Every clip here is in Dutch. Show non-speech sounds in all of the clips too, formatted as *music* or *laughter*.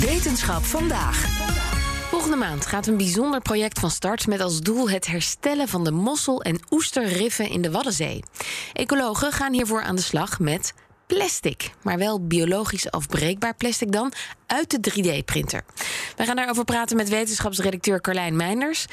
Wetenschap vandaag. Volgende maand gaat een bijzonder project van start met als doel het herstellen van de mossel- en oesterriffen in de Waddenzee. Ecologen gaan hiervoor aan de slag met plastic, maar wel biologisch afbreekbaar plastic dan, uit de 3D-printer. Wij gaan daarover praten met wetenschapsredacteur Carlijn Meinders.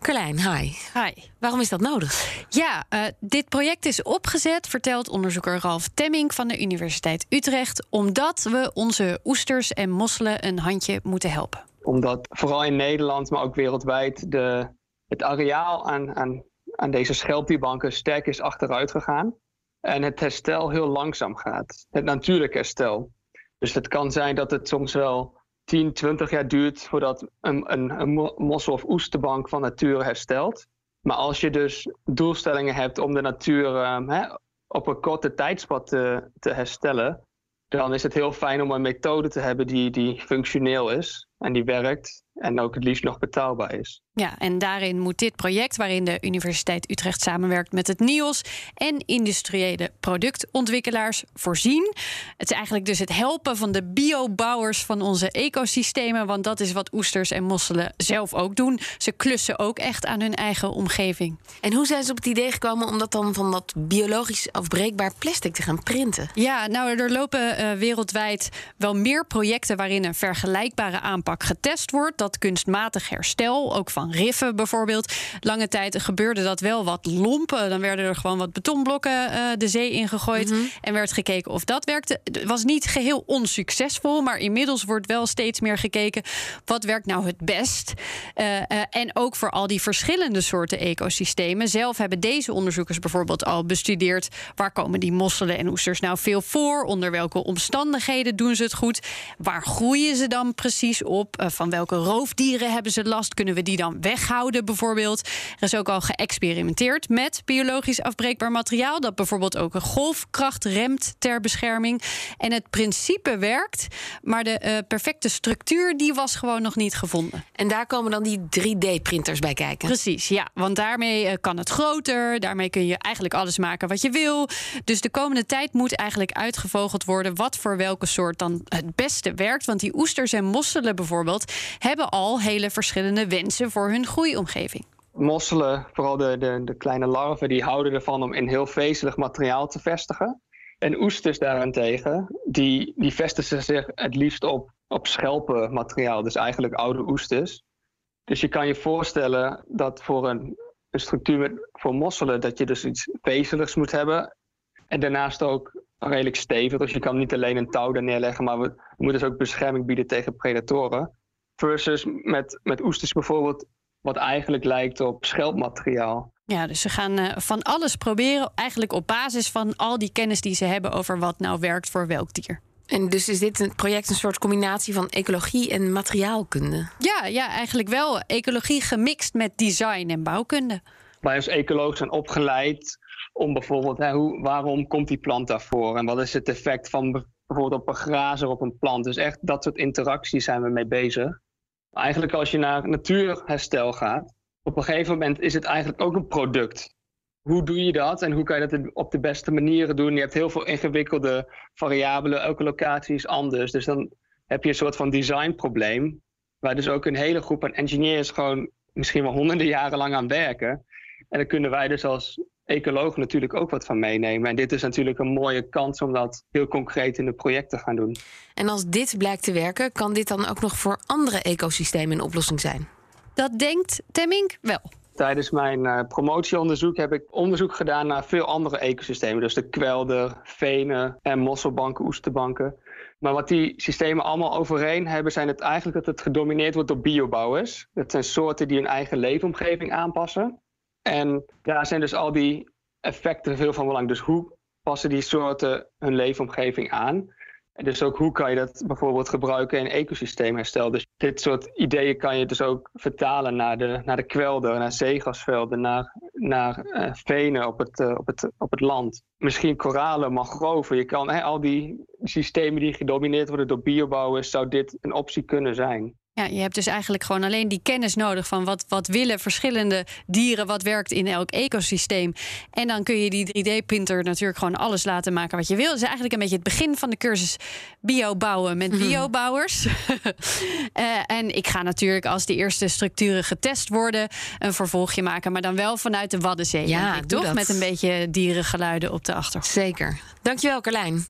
Carlijn, hi. Hi. Waarom is dat nodig? Ja, uh, dit project is opgezet, vertelt onderzoeker Ralf Temming van de Universiteit Utrecht, omdat we onze oesters en mosselen een handje moeten helpen. Omdat vooral in Nederland, maar ook wereldwijd, de, het areaal aan, aan, aan deze schelpdierbanken sterk is achteruit gegaan. En het herstel heel langzaam gaat. Het natuurlijk herstel. Dus het kan zijn dat het soms wel 10, 20 jaar duurt voordat een, een, mossel- of oesterbank van nature herstelt. Maar als je dus doelstellingen hebt om de natuur uh, op een korte tijdspad te, te, herstellen, dan is het heel fijn om een methode te hebben die, die functioneel is en die werkt en ook het liefst nog betaalbaar is. Ja, en daarin moet dit project, waarin de Universiteit Utrecht samenwerkt met het NIOS en industriële productontwikkelaars, voorzien. Het is eigenlijk dus het helpen van de biobouwers van onze ecosystemen, want dat is wat oesters en mosselen zelf ook doen. Ze klussen ook echt aan hun eigen omgeving. En hoe zijn ze op het idee gekomen om dat dan van dat biologisch afbreekbaar plastic te gaan printen? Ja, nou, er lopen uh, wereldwijd wel meer projecten waarin een vergelijkbare aanpak getest wordt. Dat kunstmatig herstel, ook van riffen bijvoorbeeld. Lange tijd gebeurde dat wel wat lompen. Dan werden er gewoon wat betonblokken uh, de zee ingegooid. Mm -hmm. En werd gekeken of dat werkte. Het was niet geheel onsuccesvol, maar inmiddels wordt wel steeds meer gekeken. Wat werkt nou het best? Uh, uh, en ook voor al die verschillende soorten ecosystemen. Zelf hebben deze onderzoekers bijvoorbeeld al bestudeerd. Waar komen die mosselen en oesters nou veel voor? Onder welke omstandigheden doen ze het goed? Waar groeien ze dan precies op? van welke roofdieren hebben ze last? Kunnen we die dan weghouden bijvoorbeeld? Er is ook al geëxperimenteerd met biologisch afbreekbaar materiaal... dat bijvoorbeeld ook een golfkracht remt ter bescherming. En het principe werkt, maar de uh, perfecte structuur... die was gewoon nog niet gevonden. En daar komen dan die 3D-printers bij kijken? Precies, ja. Want daarmee uh, kan het groter. Daarmee kun je eigenlijk alles maken wat je wil. Dus de komende tijd moet eigenlijk uitgevogeld worden... wat voor welke soort dan het beste werkt. Want die oesters en mosselen bijvoorbeeld... hebben al hele verschillende wensen voor hun groeiomgeving. Mosselen, vooral de, de, de kleine larven, die houden ervan om in heel vezelig materiaal te vestigen. En oesters daarentegen, die, die vestigen zich het liefst op, op schelpenmateriaal, dus eigenlijk oude oesters. Dus je kan je voorstellen dat voor een, structuur voor mosselen, dat je dus iets vezeligs moet hebben. En daarnaast ook redelijk stevig, dus je kan niet alleen een touw er neerleggen, maar we moeten dus ook bescherming bieden tegen predatoren. Versus met, met oesters bijvoorbeeld, wat eigenlijk lijkt op schelpmateriaal. Ja, dus ze gaan uh, van alles proberen, eigenlijk op basis van al die kennis die ze hebben over wat nou werkt voor welk dier. En dus is dit een project een soort combinatie van ecologie en materiaalkunde? Ja, ja eigenlijk wel. Ecologie gemixt met design en bouwkunde. Wij als ecoloog zijn opgeleid om bijvoorbeeld, hè, hoe, waarom komt die plant daarvoor? En wat is het effect van bijvoorbeeld op een grazer op een plant? Dus echt dat soort interacties zijn we mee bezig. Eigenlijk als je naar natuurherstel gaat, op een gegeven moment is het eigenlijk ook een product. Hoe doe je dat en hoe kan je dat op de beste manieren doen? Je hebt heel veel ingewikkelde variabelen, elke locatie is anders. Dus dan heb je een soort van designprobleem, waar dus ook een hele groep aan engineers gewoon misschien wel honderden jaren lang aan werken. En dan kunnen wij dus als ecoloog natuurlijk ook wat van meenemen. En dit is natuurlijk een mooie kans om dat heel concreet in de project te gaan doen. En als dit blijkt te werken, kan dit dan ook nog voor andere ecosystemen een oplossing zijn? Dat denkt Temming wel. Tijdens mijn uh, promotieonderzoek heb ik onderzoek gedaan naar veel andere ecosystemen. Dus de kwelder, venen en mosselbanken, oesterbanken. Maar wat die systemen allemaal overeen hebben, zijn het eigenlijk dat het gedomineerd wordt door biobouwers. Dat zijn soorten die hun eigen leefomgeving aanpassen. En daar zijn dus al die effecten veel van belang. Dus hoe passen die soorten hun leefomgeving aan? En dus ook hoe kan je dat bijvoorbeeld gebruiken in ecosysteemherstel. Dus dit soort ideeën kan je dus ook vertalen naar de, naar de kwelder, naar zeegasvelden, naar, naar uh, venen op het, uh, op, het, op het land. Misschien koralen, mangroven. Je kan al die systemen die gedomineerd worden door biobouwers, zou dit een optie kunnen zijn. Ja, je hebt dus eigenlijk gewoon alleen die kennis nodig van wat, wat willen verschillende dieren, wat werkt in elk ecosysteem. En dan kun je die 3D-printer natuurlijk gewoon alles laten maken wat je wil. Is eigenlijk een beetje het begin van de cursus bio bouwen met biobouwers. uh, *laughs* en ik ga natuurlijk als de eerste structuren getest worden, een vervolgje maken, maar dan wel vanuit de Waddenzee. Ja, ik, toch? Dat. Met een beetje dierengeluiden op de achtergrond. Zeker. Dankjewel, Carlijn.